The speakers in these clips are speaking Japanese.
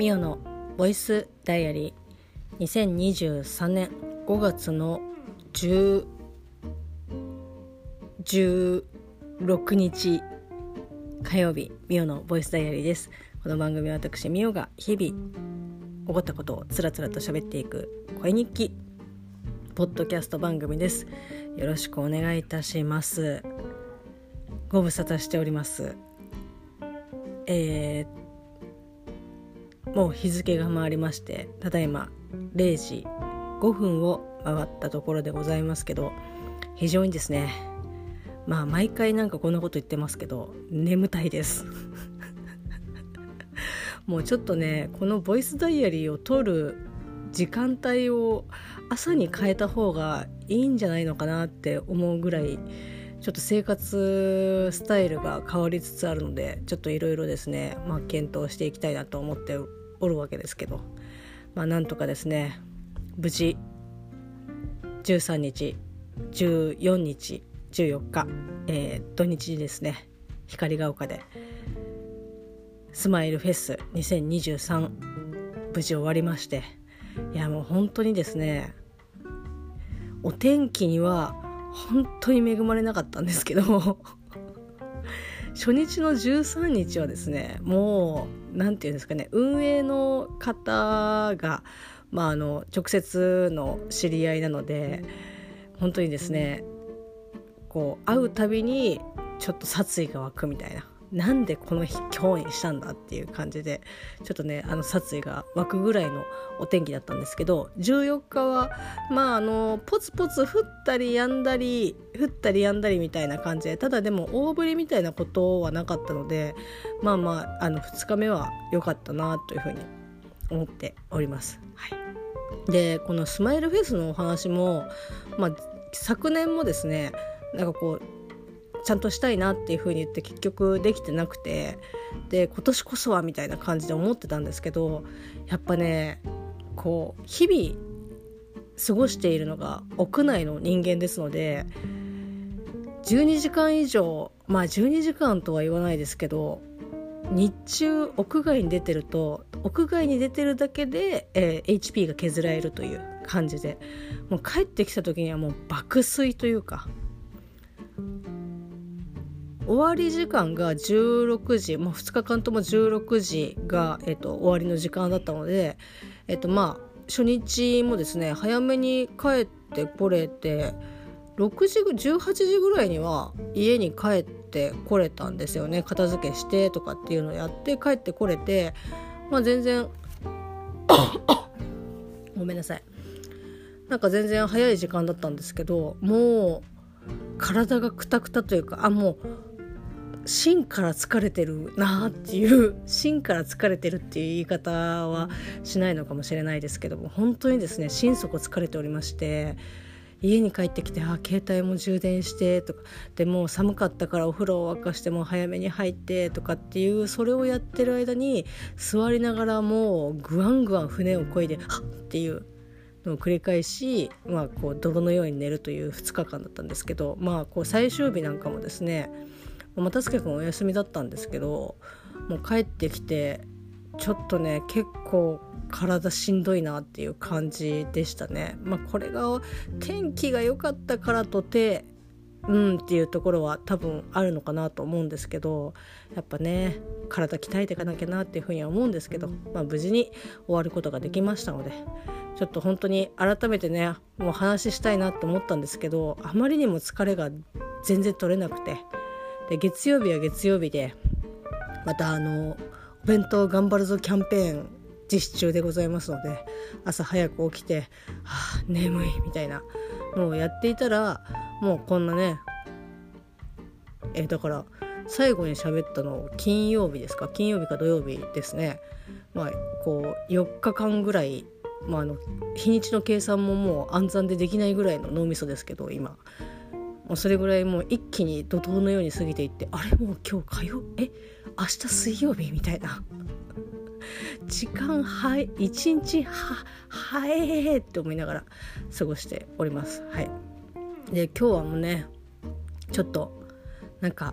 ミオのボイスダイアリー。2023年5月の10 16日火曜日ミオのボイスダイアリーです。この番組は私ミオが日々起こったことをつらつらと喋っていく声日記ポッドキャスト番組です。よろしくお願いいたします。ご無沙汰しております。えー、もう日付が回りましてただいま0時5分を回ったところでございますけど非常にですねまあ毎回なんかこんなこと言ってますけど眠たいです。もうちょっとねこのボイスダイアリーを撮る時間帯を朝に変えた方がいいんじゃないのかなって思うぐらいちょっと生活スタイルが変わりつつあるのでちょっといろいろですね、まあ、検討していきたいなと思っておるわけですけど、まあ、なんとかですね無事13日14日14日、えー、土日にですね光が丘でスマイルフェス2023無事終わりまして。いやもう本当にですねお天気には本当に恵まれなかったんですけど。初日の13日はですねもう何て言うんですかね運営の方が、まあ、あの直接の知り合いなので本当にですねこう会うたびにちょっと殺意が湧くみたいな。なんでこの日今日にしたんだっていう感じでちょっとねあの殺意が湧くぐらいのお天気だったんですけど14日はまああのポツポツ降ったりやんだり降ったりやんだりみたいな感じでただでも大降りみたいなことはなかったのでまあまああの2日目は良かったなというふうに思っております。はい、でこのスマイルフェスのお話も、まあ、昨年もですねなんかこうちゃんとしたいなっていう風に言って結局できてなくてで今年こそはみたいな感じで思ってたんですけどやっぱねこう日々過ごしているのが屋内の人間ですので12時間以上まあ12時間とは言わないですけど日中屋外に出てると屋外に出てるだけで、えー、HP が削られるという感じでもう帰ってきた時にはもう爆睡というか終わり時間が16時、まあ、2日間とも16時が、えーと、終わりの時間だったので、えーとまあ、初日もですね早めに帰ってこれて6時18時ぐらいには家に帰ってこれたんですよね。片付けしてとかっていうのをやって帰ってこれて、まあ、全然 ごめんなさい。なんか全然早い時間だったんですけどもう体がくたくたというかあもう芯から疲れてるなっていう芯から疲れてるっていう言い方はしないのかもしれないですけども本当にですね心底疲れておりまして家に帰ってきてあ携帯も充電してとかでも寒かったからお風呂を沸かしても早めに入ってとかっていうそれをやってる間に座りながらもうぐわんぐわん船をこいではっっていうのを繰り返し、まあ、こう泥のように寝るという2日間だったんですけど、まあ、こう最終日なんかもですね又助君お休みだったんですけどもう帰ってきてちょっとね結構体しんどいなっていう感じでしたね。まあ、これが天気が良かったからとてうんっていうところは多分あるのかなと思うんですけどやっぱね体鍛えていかなきゃなっていうふうには思うんですけど、まあ、無事に終わることができましたのでちょっと本当に改めてねもう話したいなって思ったんですけどあまりにも疲れが全然取れなくてで月曜日は月曜日でまたあのお弁当頑張るぞキャンペーン実施中でございますので朝早く起きて「はあ眠い」みたいなのをやっていたらもうこんなねえだから最後に喋ったの金曜日ですか？金曜日か土曜日ですね。まあこう4日間ぐらい、まあ、あの日にちの計算ももう暗算でできないぐらいの脳みそですけど今。もうそれぐらいもう一気に怒涛のように過ぎていってあれもう今日火曜？え？明日水曜日？みたいな。時間はい一日は早えって思いながら過ごしております。はい。で今日はもうねちょっとなんか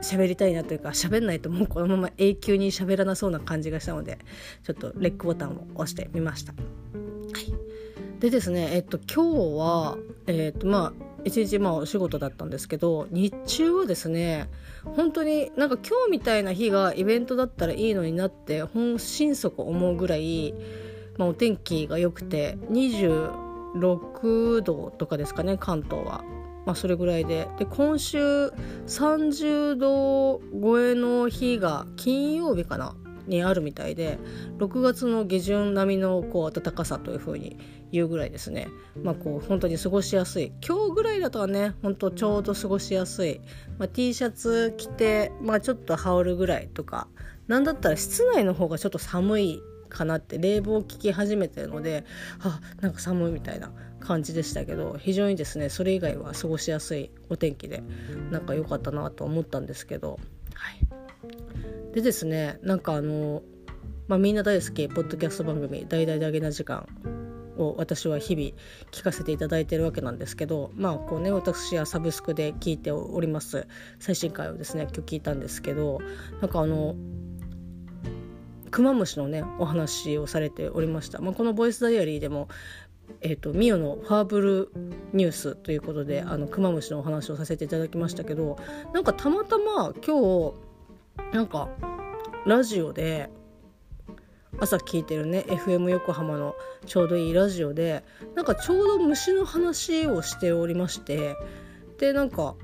喋りたいなというか喋んないともうこのまま永久に喋らなそうな感じがしたのでちょっとレックボタンを押してみました。はい、でですねえっと今日はえっとまあ一日まあお仕事だったんですけど日中はですね本当になんか今日みたいな日がイベントだったらいいのになって本心底思うぐらい、まあ、お天気が良くて26度とかですかね関東は。まあ、それぐらいでで今週30度超えの日が金曜日かなにあるみたいで6月の下旬並みのこう暖かさというふうに言うぐらいですね。まあこう本当に過ごしやすい。今日ぐらいだとはね本当ちょうど過ごしやすい、まあ、T シャツ着て、まあ、ちょっと羽織るぐらいとか。なんだったら室内の方がちょっと寒いかなって冷房効き始めてるのであなんか寒いみたいな感じでしたけど非常にですねそれ以外は過ごしやすいお天気でなんか良かったなと思ったんですけど。はい。でですねなんかあの、まあ、みんな大好きポッドキャスト番組「大々だけな時間」を私は日々聞かせていただいてるわけなんですけどまあこうね私はサブスクで聞いております。最新回をですね今日聞いたんですけどなんかあのクマムシのねお話をされておりました、まあ、この「ボイスダイアリー」でもえーと、ミオのファーブルニュースということであのクマムシのお話をさせていただきましたけどなんかたまたま今日なんかラジオで朝聞いてるね FM 横浜のちょうどいいラジオでなんかちょうど虫の話をしておりましてでなんか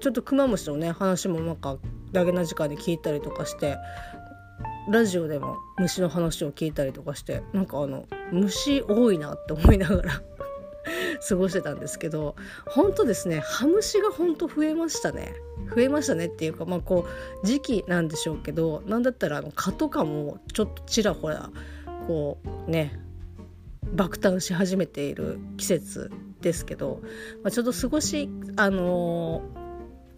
ちょっとクマムシのね話もなんかダゲな時間に聞いたりとかしてラジオでも虫の話を聞いたりとかしてなんかあの虫多いなって思いながら。過ごしてたんですけど本当ですねハムシが本当増えましたね増えましたねっていうかまあこう時期なんでしょうけどなんだったらあの蚊とかもちょっとちらほらこうね爆誕し始めている季節ですけど、まあ、ちょっと過ごしあの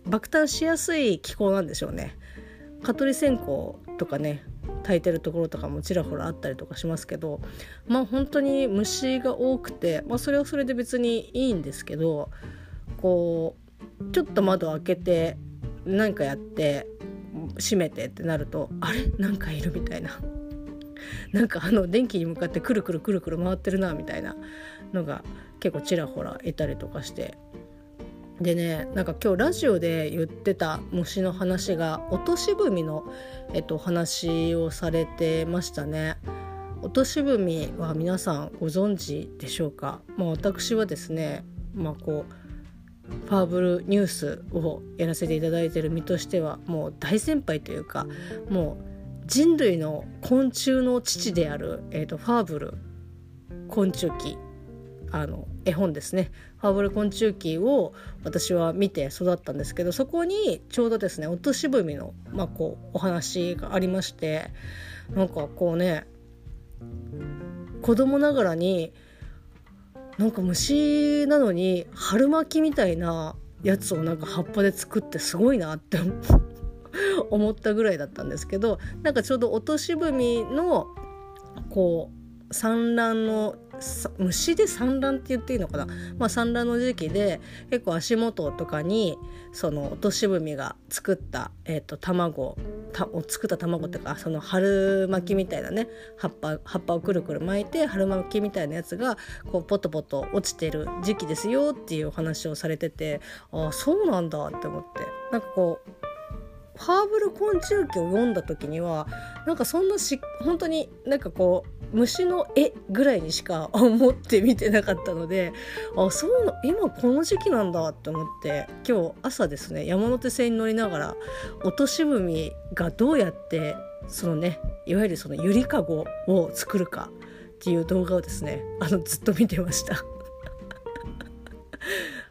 ー、爆誕しやすい気候なんでしょうね。蚊取り線香とかね炊いてるところとかもちらほらあったりとかしますけどまあ本当に虫が多くて、まあ、それはそれで別にいいんですけどこうちょっと窓開けて何かやって閉めてってなるとあれ？なんかいるみたいな。なんかあの電気に向かってくるくるくるくる回ってるなみたいなのが結構ちらほらいたりとかしてでねなんか今日ラジオで言ってた虫の話が落とし踏みの、えっと、話をされてましたね。落とし踏みは皆さんご存知でしょうか、まあ、私はですね、まあ、こうファーブルニュースをやらせていただいている身としてはもう大先輩というかもう人類の昆虫の父である、えーと、ファーブル昆虫記あの絵本ですね「ファーブル昆虫記」を私は見て育ったんですけどそこにちょうどですね落とし踏みの、まあ、こうお話がありましてなんかこうね子供ながらになんか虫なのに春巻きみたいなやつをなんか葉っぱで作ってすごいなって 思ったぐらいだったんですけどなんかちょうど落とし踏みのこう産卵の虫で産卵って言っていいのかな、まあ、産卵の時期で結構足元とかにその落とし踏みが作った、えーと、卵を作った卵っていうかその春巻きみたいなね葉っぱ葉っぱをくるくる巻いて春巻きみたいなやつがこうポトポト落ちてる時期ですよっていうお話をされててああそうなんだって思って。なんかこうハーブル昆虫記を読んだ時にはなんかそんなし本当になんかこう虫の絵ぐらいにしか思って見てなかったのであそうな今この時期なんだって思って今日朝ですね山手線に乗りながら落とし踏みがどうやってそのねいわゆるそのゆりかごを作るかっていう動画をですねあのずっと見てました。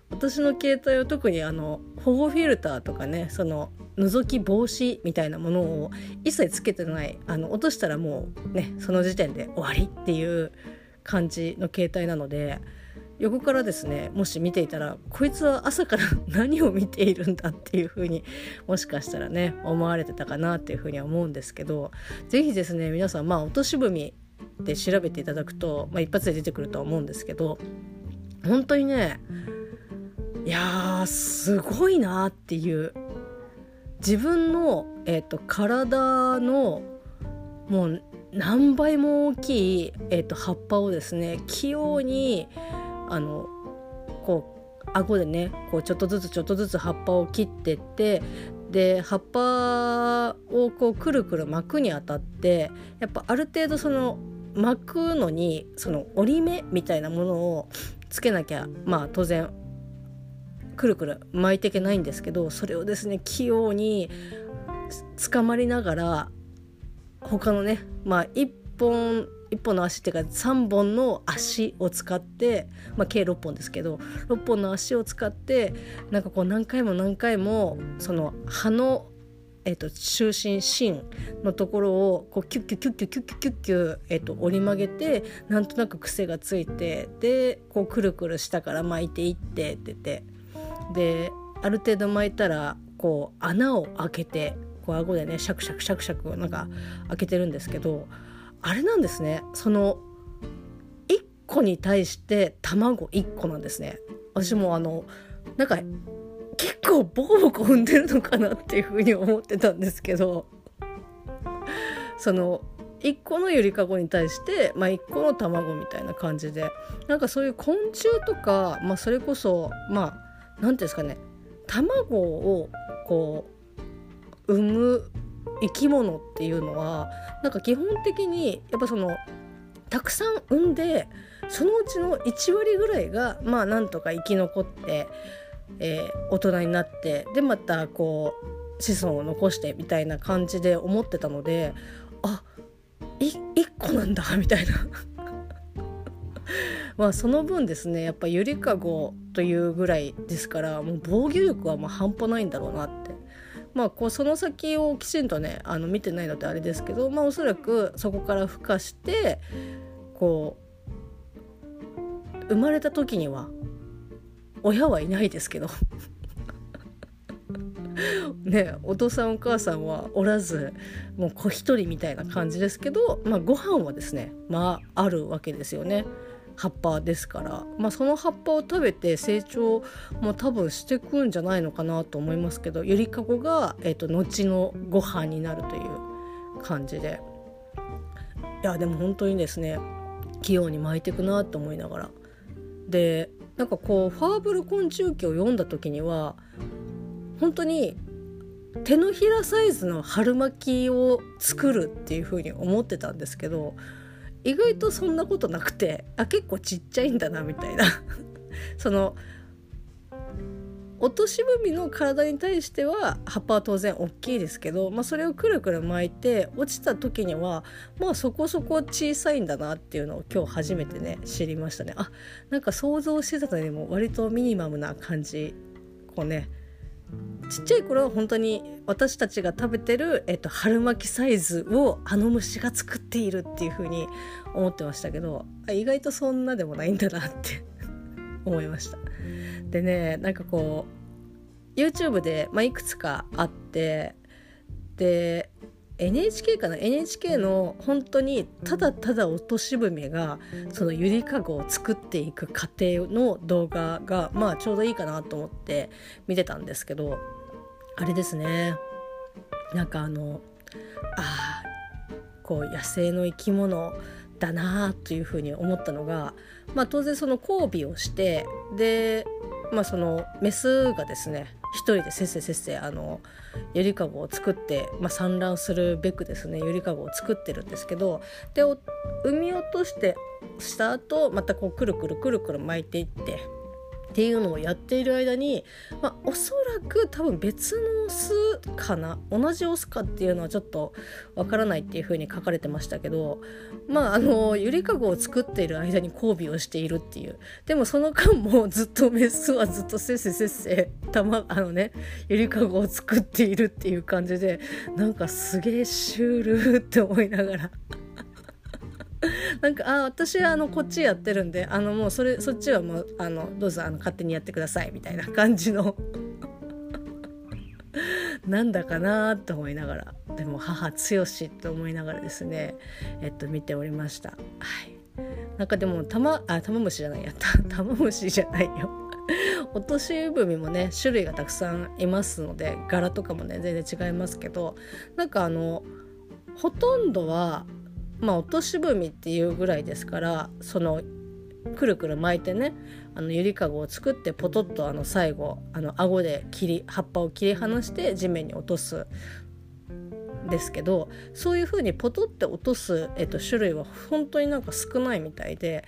私の携帯は特にあの保護フィルターとかねその覗き防止みたいなものを一切つけてないあの落としたらもうねその時点で終わりっていう感じの携帯なので横からですねもし見ていたらこいつは朝から 何を見ているんだっていう風にもしかしたらね思われてたかなっていう風には思うんですけど是非ですね皆さんまあ落とし踏みで調べていただくと、まあ、一発で出てくるとは思うんですけど本当にねいやすごいなっていう自分の、えーと、体のもう何倍も大きい、えーと、葉っぱをですね器用にあのこう顎でねこうちょっとずつちょっとずつ葉っぱを切ってってで葉っぱをこうくるくる巻くにあたってやっぱある程度その巻くのにその折り目みたいなものをつけなきゃまあ当然くるくる巻いていけないんですけどそれをですね器用に捕まりながら他のねまあ1本1本の足っていうか3本の足を使って、まあ、計6本ですけど6本の足を使ってなんかこう何回も何回もその葉のえーと、中心芯のところをこうキュッキュッキュッキュッキュッキュッキュッキュッ、えーと、折り曲げてなんとなく癖がついてでこうくるくる下から巻いていってってってである程度巻いたらこう穴を開けてこう顎でねシャクシャクシャクシャクなんか開けてるんですけどあれなんですね。その1個に対して卵1個なんですね。私もあのなんか結構ボコボコ産んでるのかなっていうふうに思ってたんですけどその1個のゆりかごに対して、まあ、1個の卵みたいな感じでなんかそういう昆虫とか、まあ、それこそまあ何ていうんですかね卵をこう産む生き物っていうのはなんか基本的にやっぱそのたくさん産んでそのうちの1割ぐらいがまあなんとか生き残って、えー、大人になってでまたこう子孫を残してみたいな感じで思ってたのであ1個なんだみたいな。まあその分ですねやっぱゆりかごというぐらいですからもう防御力はま半端ないんだろうなってまあこうその先をきちんとねあの見てないのであれですけどまあおそらくそこから孵化してこう生まれた時には親はいないですけど ねお父さんお母さんはおらずもう子一人みたいな感じですけど、まあ、ご飯はですねまああるわけですよね。葉っぱですから、まあ、その葉っぱを食べて成長も多分してくんじゃないのかなと思いますけどゆりかごが、えーと、後のご飯になるという感じで。いやでも本当にですね器用に巻いていくなと思いながら。でなんかこうファーブル昆虫記を読んだ時には本当に手のひらサイズの春巻きを作るっていう風に思ってたんですけど意外とそんなことなくてあ結構ちっちゃいんだなみたいな。その落としぶみの体に対しては葉っぱは当然大きいですけど、まあ、それをくるくる巻いて落ちた時にはまあそこそこ小さいんだなっていうのを今日初めてね知りましたね。あなんか想像してたのにも割とミニマムな感じこうねちっちゃい頃は本当に私たちが食べてる、えっと、春巻きサイズをあの虫が作っているっていう風に思ってましたけど意外とそんなでもないんだなって 思いました。でねなんかこう YouTube で、まあ、いくつかあってで NHK かな？NHK の本当にただただ落としぶみがそのゆりかごを作っていく過程の動画がまあちょうどいいかなと思って見てたんですけどあれですね。なんかあのあこう野生の生き物だなというふうに思ったのが、まあ、当然その交尾をしてで、まあ、そのメスがですね一人でせっせせっせあのゆりかごを作って、まあ、産卵するべくですねゆりかごを作ってるんですけどで産み落としてした後またこうくるくるくるくる巻いていってっていうのをやっている間に、まあ、おそらく多分別のオスかな。同じオスかっていうのはちょっとわからないっていう風に書かれてましたけどまああのゆりかごを作っている間に交尾をしているっていう。でもその間もずっとメスはずっとせっせせっせたまあのねゆりかごを作っているっていう感じでなんかすげえシュールって思いながら。なんかあ私はあのこっちやってるんであのもうそれそっちはもうあのどうぞあの勝手にやってくださいみたいな感じの。なんだかなと思いながらでも母強しと思いながらですねえっと見ておりました。はい。なんかでもたまあ玉虫じゃないやった。玉虫じゃないよ。落とし踏もね種類がたくさんいますので柄とかもね全然違いますけどなんかあのほとんどはまあ落とし踏っていうぐらいですからそのくるくる巻いてねあのゆりかごを作ってポトッとあの最後あの顎で切り葉っぱを切り離して地面に落とすですけどそういう風にポトって落とす、えっと、種類は本当になんか少ないみたいで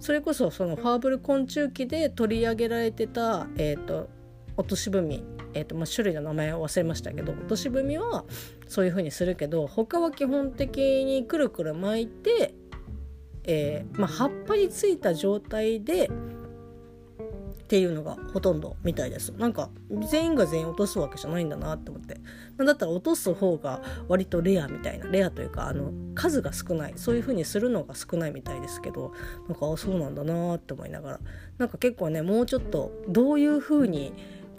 それこそそのファーブル昆虫記で取り上げられてた、えっと、落とし踏えーとまあ、種類の名前を忘れましたけど落とし踏はそういう風にするけど他は基本的にくるくる巻いて、えーまあ、葉っぱについた状態でっていうのがほとんどみたいです。なんか全員が全員落とすわけじゃないんだなって思って。なんだったら落とす方が割とレアみたいなレアというかあの数が少ないそういう風にするのが少ないみたいですけどなんかあそうなんだなって思いながら。なんか結構ねもうちょっとどういう風に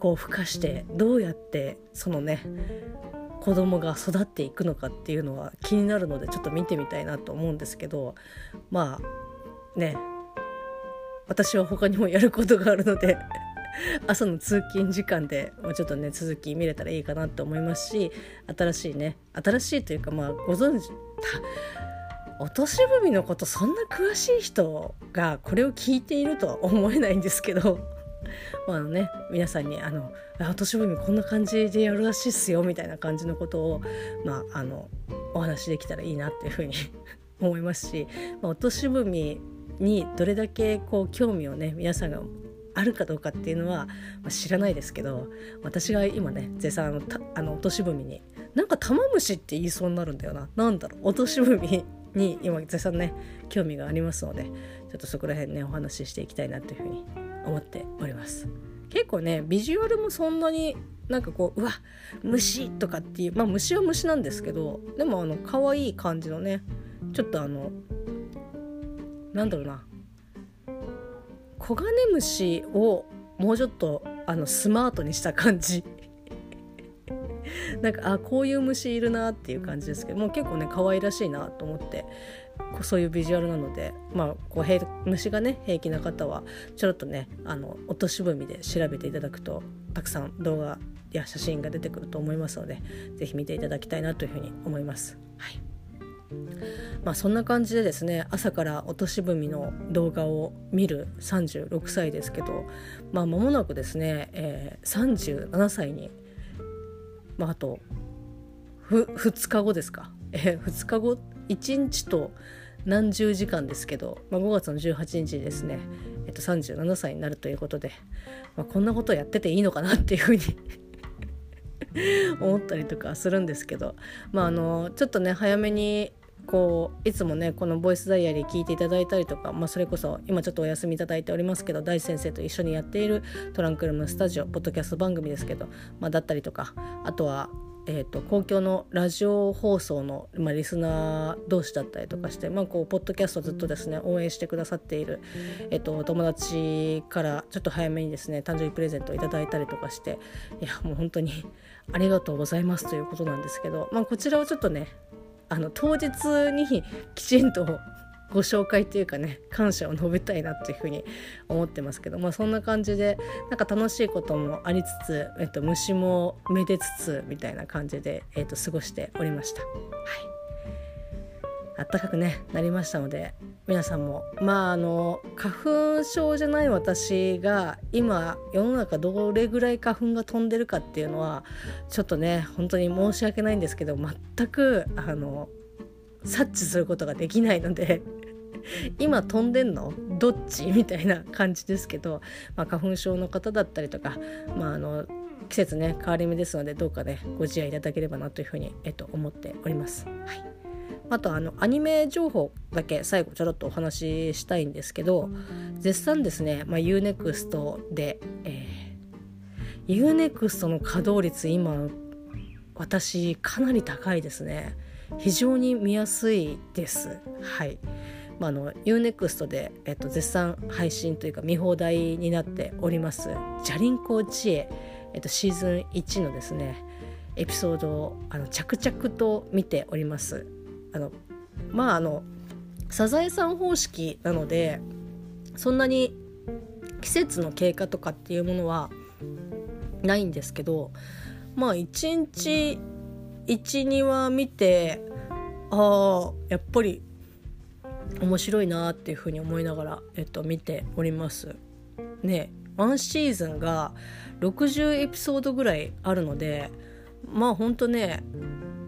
こう孵化してどうやってそのね子供が育っていくのかっていうのは気になるのでちょっと見てみたいなと思うんですけどまあね私は他にもやることがあるので 朝の通勤時間でもうちょっとね続き見れたらいいかなと思いますし新しいね新しいというかまあご存知落とし踏みのことそんな詳しい人がこれを聞いているとは思えないんですけどまあね皆さんにあの「落とし踏みこんな感じでやるらしいっすよ」みたいな感じのことをまああのお話できたらいいなっていうふうに 思いますし、まあ、落とし踏みにどれだけこう興味をね皆さんがあるかどうかっていうのは、まあ、知らないですけど私が今ね絶賛あの落とし踏みになんか玉虫って言いそうになるんだよな。何だろう。落とし踏みに今絶賛ね興味がありますのでちょっとそこら辺ねお話ししていきたいなというふうに思っております。結構ねビジュアルもそんなになんかこううわ虫とかっていうまあ虫は虫なんですけどでもあの可愛い感じのねちょっとあのなんだろうなコガネムシをもうちょっとあのスマートにした感じ。なんかあこういう虫いるなっていう感じですけどもう結構ね可愛らしいなと思ってそういうビジュアルなのでまあこう虫がね平気な方はちょろっとねあの落とし踏みで調べていただくとたくさん動画や写真が出てくると思いますので是非見ていただきたいなというふうに思います。はいまあ、そんな感じでですね朝から落とし踏みの動画を見る36歳ですけど、まあ、間もなくですね、えー、37歳に、まあ、あとふ2日後ですか、えー、2日後？1日と何十時間ですけど、まあ、5月の18日にですね、えっと、37歳になるということで、まあ、こんなことやってていいのかなっていうふうに思ったりとかするんですけど、まあ、あのちょっとね早めにこういつもねこの「ボイスダイアリー」聞いていただいたりとか、まあ、それこそ今ちょっとお休みいただいておりますけど大地先生と一緒にやっているトランクルームスタジオポッドキャスト番組ですけど、まあ、だったりとかあとはえーと、公共のラジオ放送の、まあ、リスナー同士だったりとかして、まあ、こうポッドキャストずっとですね応援してくださっている、えーと、お友達からちょっと早めにですね誕生日プレゼントをいただいたりとかしていやもう本当に ありがとうございますということなんですけど、まあ、こちらをちょっとねあの当日にきちんとご紹介というかね感謝を述べたいなというふうに思ってますけどまあそんな感じでなんか楽しいこともありつつ、えっと、虫もめでつつみたいな感じで、えっと、過ごしておりました。はい暖かくねなりましたので皆さんもまああの花粉症じゃない私が今世の中どれぐらい花粉が飛んでるかっていうのはちょっとね本当に申し訳ないんですけど全くあの察知することができないので今飛んでんの？どっち？みたいな感じですけど、まあ、花粉症の方だったりとか、まあ、あの季節ね変わり目ですのでどうかねご自愛いただければなというふうに、えっと、思っております。はい。あとあのアニメ情報だけ最後ちょろっとお話ししたいんですけど絶賛ですね、まあ、UNEXT で、えー、UNEXT の稼働率今私かなり高いですね。非常に見やすいです。はい。まあ、の UNEXT で、えっと、絶賛配信というか見放題になっております「じゃりんこ知恵」えっと、シーズン1のですねエピソードをあの着々と見ております。あのまああのサザエさん方式なのでそんなに季節の経過とかっていうものはないんですけどまあ一日12話見てああやっぱり面白いなっていうふうに思いながら、えっと、見ております。ねワンシーズンが60エピソードぐらいあるのでまあほんとね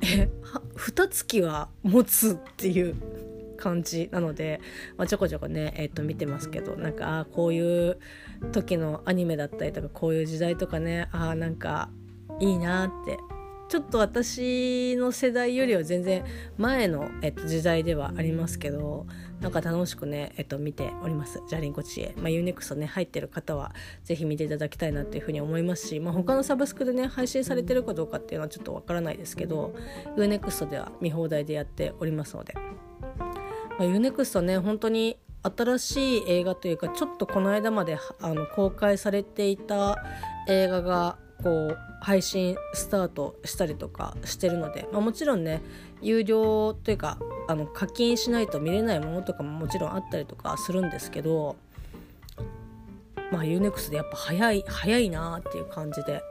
え2月は持つっていう感じなので、まあ、ちょこちょこね、えー、と見てますけどなんかあこういう時のアニメだったりとかこういう時代とかねあなんかいいなってちょっと私の世代よりは全然前の、えっと、時代ではありますけどなんか楽しくね、えっと、見ております。じゃりんこ知恵、まあ、UNEXT ね入ってる方は是非見ていただきたいなっていうふうに思いますし、まあ、他のサブスクでね配信されてるかどうかっていうのはちょっとわからないですけど UNEXT では見放題でやっておりますので。まあ、UNEXT ね本当に新しい映画というかちょっとこの間まであの公開されていた映画がこう配信スタートしたりとかしてるので、まあ、もちろんね有料というかあの課金しないと見れないものとかももちろんあったりとかするんですけどまあ UNEXT でやっぱ早い早いなっていう感じで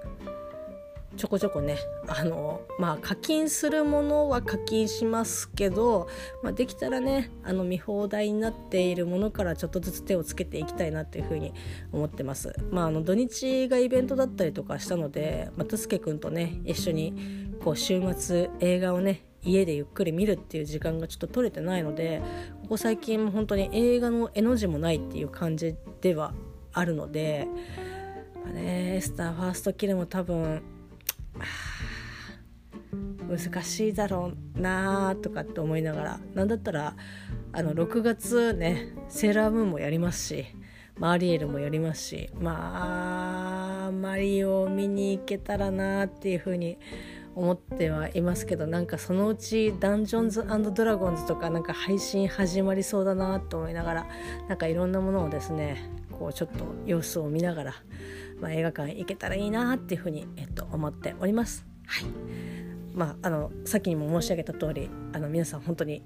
ちょこちょこねあのまあ課金するものは課金しますけど、まあ、できたらねあの見放題になっているものからちょっとずつ手をつけていきたいなっていうふうに思ってます。まあ、あの土日がイベントだったりとかしたので、まあ、とすけくんとね一緒にこう週末映画をね家でゆっくり見るっていう時間がちょっと取れてないのでここ最近本当に映画の絵の字もないっていう感じではあるので、まあね、スターファーストキルも多分 難しいだろうなとかって思いながら何だったらあの6月ねセーラームーンもやりますしマリエルもやりますしまあマリオを見に行けたらなっていうふうに思ってはいますけどなんかそのうちダンジョンズドラゴンズとかなんか配信始まりそうだなと思いながらなんかいろんなものをですねこうちょっと様子を見ながら、まあ、映画館行けたらいいなっていうふうに、えっと、思っております。はいまあ、あのさっきにも申し上げた通りあり皆さん本当に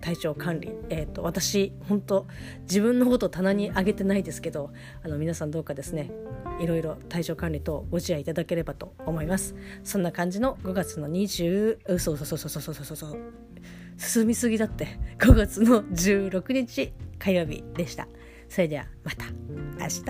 体調管理、えーと、と私本当自分のこと棚に上げてないですけどあの皆さんどうかですねいろいろ体調管理とご自愛いただければと思いますそんな感じの5月の20うそうそうそうそうそうそうそう進みすぎだって5月の16日火曜日でした。それではまた明日。